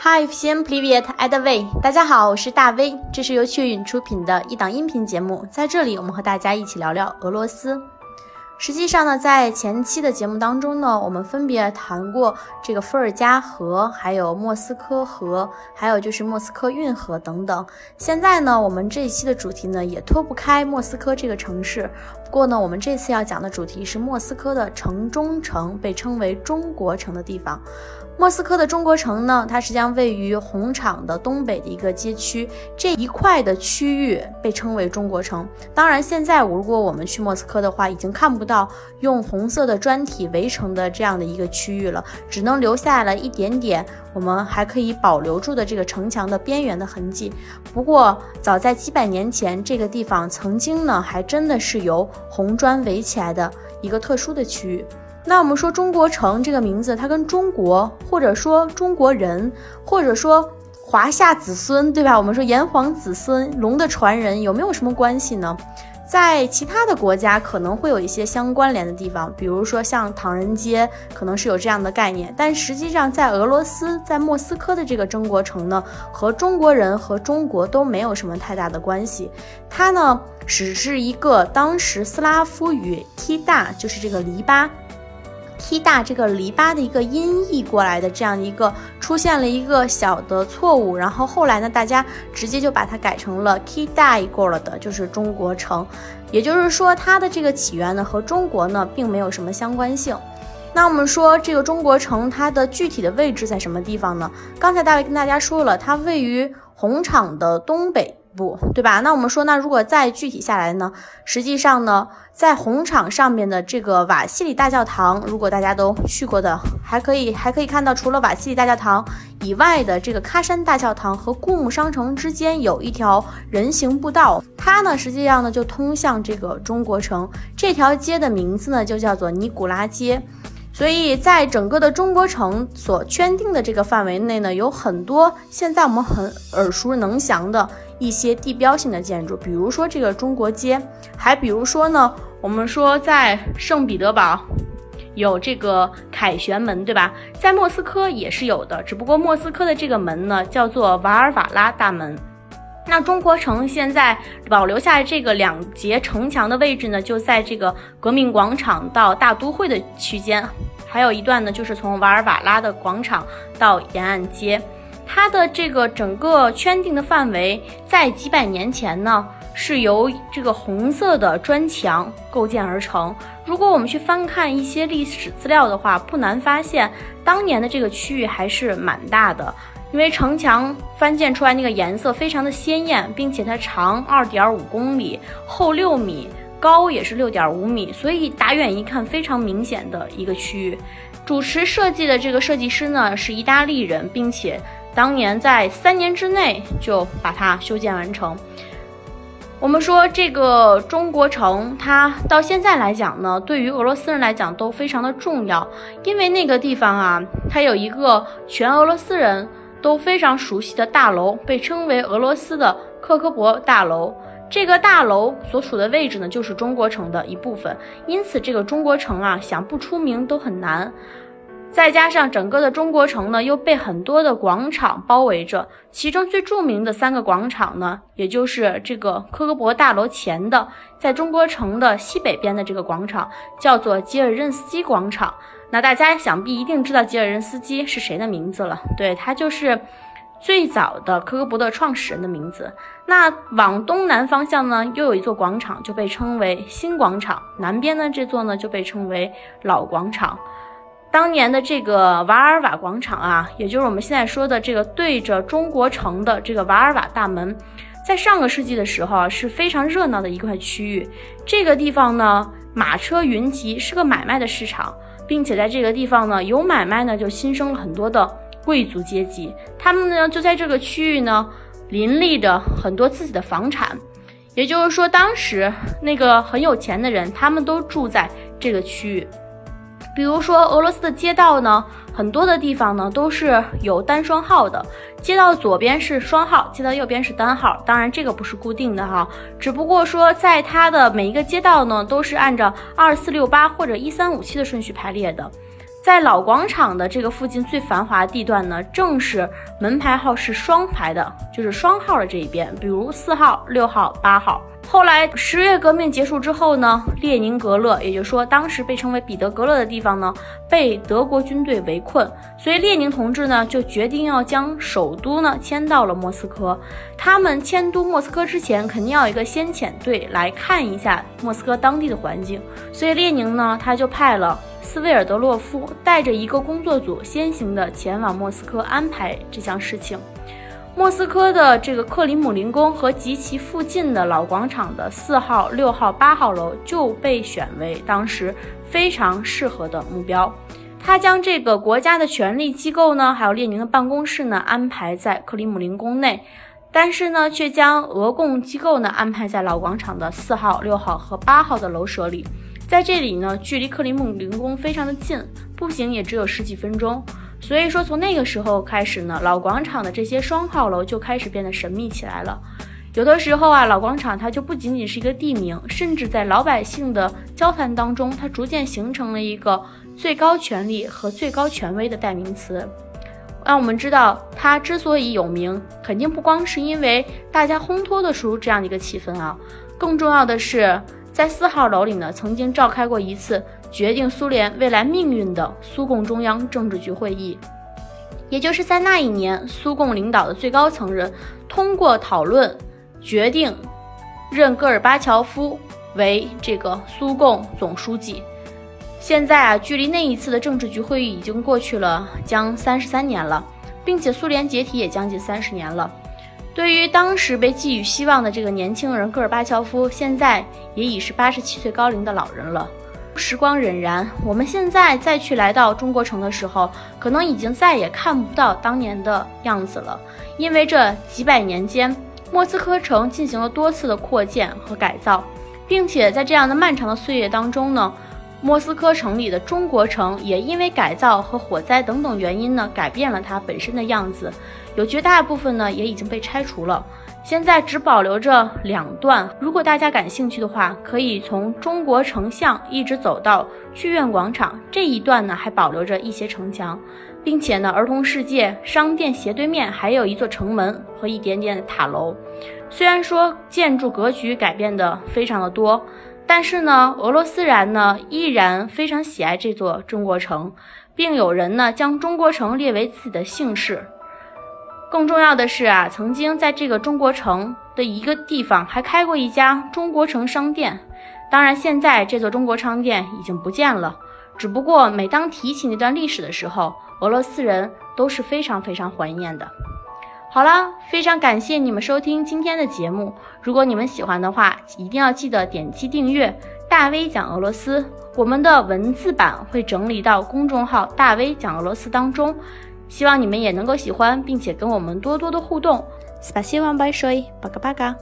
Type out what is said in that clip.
Hi, всем привет, это Вэй。大家好，我是大 V，这是由雀允出品的一档音频节目，在这里我们和大家一起聊聊俄罗斯。实际上呢，在前期的节目当中呢，我们分别谈过这个伏尔加河，还有莫斯科河，还有就是莫斯科运河等等。现在呢，我们这一期的主题呢，也脱不开莫斯科这个城市。 不过呢，我们这次要讲的主题是莫斯科的城中城，被称为中国城的地方。莫斯科的中国城呢，它实际上位于红场的东北的一个街区，这一块的区域被称为中国城。当然，现在如果我们去莫斯科的话，已经看不到用红色的砖体围成的这样的一个区域了，只能留下了一点点我们还可以保留住的这个城墙的边缘的痕迹。不过，早在几百年前，这个地方曾经呢，还真的是由红砖围起来的一个特殊的区域。那我们说中国城这个名字，它跟中国，或者说中国人，或者说华夏子孙，对吧？我们说炎黄子孙，龙的传人，有没有什么关系呢？在其他的国家可能会有一些相关联的地方，比如说像唐人街，可能是有这样的概念。但实际上，在俄罗斯，在莫斯科的这个中国城呢，和中国人和中国都没有什么太大的关系。它呢，只是一个当时斯拉夫语 “t 大”，就是这个篱笆。T 大这个篱笆的一个音译过来的这样一个出现了一个小的错误，然后后来呢，大家直接就把它改成了 T 大一过了的，就是中国城。也就是说，它的这个起源呢和中国呢并没有什么相关性。那我们说这个中国城它的具体的位置在什么地方呢？刚才大卫跟大家说了，它位于红场的东北。不对吧？那我们说，那如果再具体下来呢？实际上呢，在红场上面的这个瓦西里大教堂，如果大家都去过的，还可以还可以看到，除了瓦西里大教堂以外的这个喀山大教堂和顾木商城之间有一条人行步道，它呢实际上呢就通向这个中国城。这条街的名字呢就叫做尼古拉街。所以在整个的中国城所圈定的这个范围内呢，有很多现在我们很耳熟能详的。一些地标性的建筑，比如说这个中国街，还比如说呢，我们说在圣彼得堡有这个凯旋门，对吧？在莫斯科也是有的，只不过莫斯科的这个门呢叫做瓦尔瓦拉大门。那中国城现在保留下来这个两节城墙的位置呢，就在这个革命广场到大都会的区间，还有一段呢就是从瓦尔瓦拉的广场到沿岸街。它的这个整个圈定的范围，在几百年前呢，是由这个红色的砖墙构建而成。如果我们去翻看一些历史资料的话，不难发现，当年的这个区域还是蛮大的。因为城墙翻建出来那个颜色非常的鲜艳，并且它长二点五公里，厚六米，高也是六点五米，所以打远一看非常明显的一个区域。主持设计的这个设计师呢是意大利人，并且。当年在三年之内就把它修建完成。我们说这个中国城，它到现在来讲呢，对于俄罗斯人来讲都非常的重要，因为那个地方啊，它有一个全俄罗斯人都非常熟悉的大楼，被称为俄罗斯的克科伯大楼。这个大楼所处的位置呢，就是中国城的一部分，因此这个中国城啊，想不出名都很难。再加上整个的中国城呢，又被很多的广场包围着，其中最著名的三个广场呢，也就是这个科格博大楼前的，在中国城的西北边的这个广场，叫做吉尔任斯基广场。那大家想必一定知道吉尔任斯基是谁的名字了，对他就是最早的科格博的创始人的名字。那往东南方向呢，又有一座广场，就被称为新广场，南边呢这座呢就被称为老广场。当年的这个瓦尔瓦广场啊，也就是我们现在说的这个对着中国城的这个瓦尔瓦大门，在上个世纪的时候啊，是非常热闹的一块区域。这个地方呢，马车云集，是个买卖的市场，并且在这个地方呢，有买卖呢，就新生了很多的贵族阶级，他们呢就在这个区域呢，林立着很多自己的房产。也就是说，当时那个很有钱的人，他们都住在这个区域。比如说，俄罗斯的街道呢，很多的地方呢都是有单双号的，街道左边是双号，街道右边是单号。当然，这个不是固定的哈，只不过说在它的每一个街道呢，都是按照二四六八或者一三五七的顺序排列的。在老广场的这个附近最繁华地段呢，正是门牌号是双排的，就是双号的这一边，比如四号、六号、八号。后来十月革命结束之后呢，列宁格勒，也就是说当时被称为彼得格勒的地方呢，被德国军队围困，所以列宁同志呢就决定要将首都呢迁到了莫斯科。他们迁都莫斯科之前，肯定要有一个先遣队来看一下莫斯科当地的环境，所以列宁呢他就派了斯维尔德洛夫带着一个工作组先行的前往莫斯科安排这项事情。莫斯科的这个克里姆林宫和及其附近的老广场的四号、六号、八号楼就被选为当时非常适合的目标。他将这个国家的权力机构呢，还有列宁的办公室呢，安排在克里姆林宫内，但是呢，却将俄共机构呢安排在老广场的四号、六号和八号的楼舍里。在这里呢，距离克里姆林宫非常的近，步行也只有十几分钟。所以说，从那个时候开始呢，老广场的这些双号楼就开始变得神秘起来了。有的时候啊，老广场它就不仅仅是一个地名，甚至在老百姓的交谈当中，它逐渐形成了一个最高权力和最高权威的代名词。让我们知道，它之所以有名，肯定不光是因为大家烘托得出这样的一个气氛啊，更重要的是，在四号楼里呢，曾经召开过一次。决定苏联未来命运的苏共中央政治局会议，也就是在那一年，苏共领导的最高层人通过讨论决定，任戈尔巴乔夫为这个苏共总书记。现在啊，距离那一次的政治局会议已经过去了将三十三年了，并且苏联解体也将近三十年了。对于当时被寄予希望的这个年轻人戈尔巴乔夫，现在也已是八十七岁高龄的老人了。时光荏苒，我们现在再去来到中国城的时候，可能已经再也看不到当年的样子了。因为这几百年间，莫斯科城进行了多次的扩建和改造，并且在这样的漫长的岁月当中呢，莫斯科城里的中国城也因为改造和火灾等等原因呢，改变了它本身的样子，有绝大部分呢也已经被拆除了。现在只保留着两段，如果大家感兴趣的话，可以从中国城巷一直走到剧院广场这一段呢，还保留着一些城墙，并且呢，儿童世界商店斜对面还有一座城门和一点点塔楼。虽然说建筑格局改变的非常的多，但是呢，俄罗斯人呢依然非常喜爱这座中国城，并有人呢将中国城列为自己的姓氏。更重要的是啊，曾经在这个中国城的一个地方还开过一家中国城商店。当然，现在这座中国商店已经不见了。只不过每当提起那段历史的时候，俄罗斯人都是非常非常怀念的。好了，非常感谢你们收听今天的节目。如果你们喜欢的话，一定要记得点击订阅“大 V 讲俄罗斯”。我们的文字版会整理到公众号“大 V 讲俄罗斯”当中。希望你们也能够喜欢，并且跟我们多多的互动。Спасибо большое, пока пока.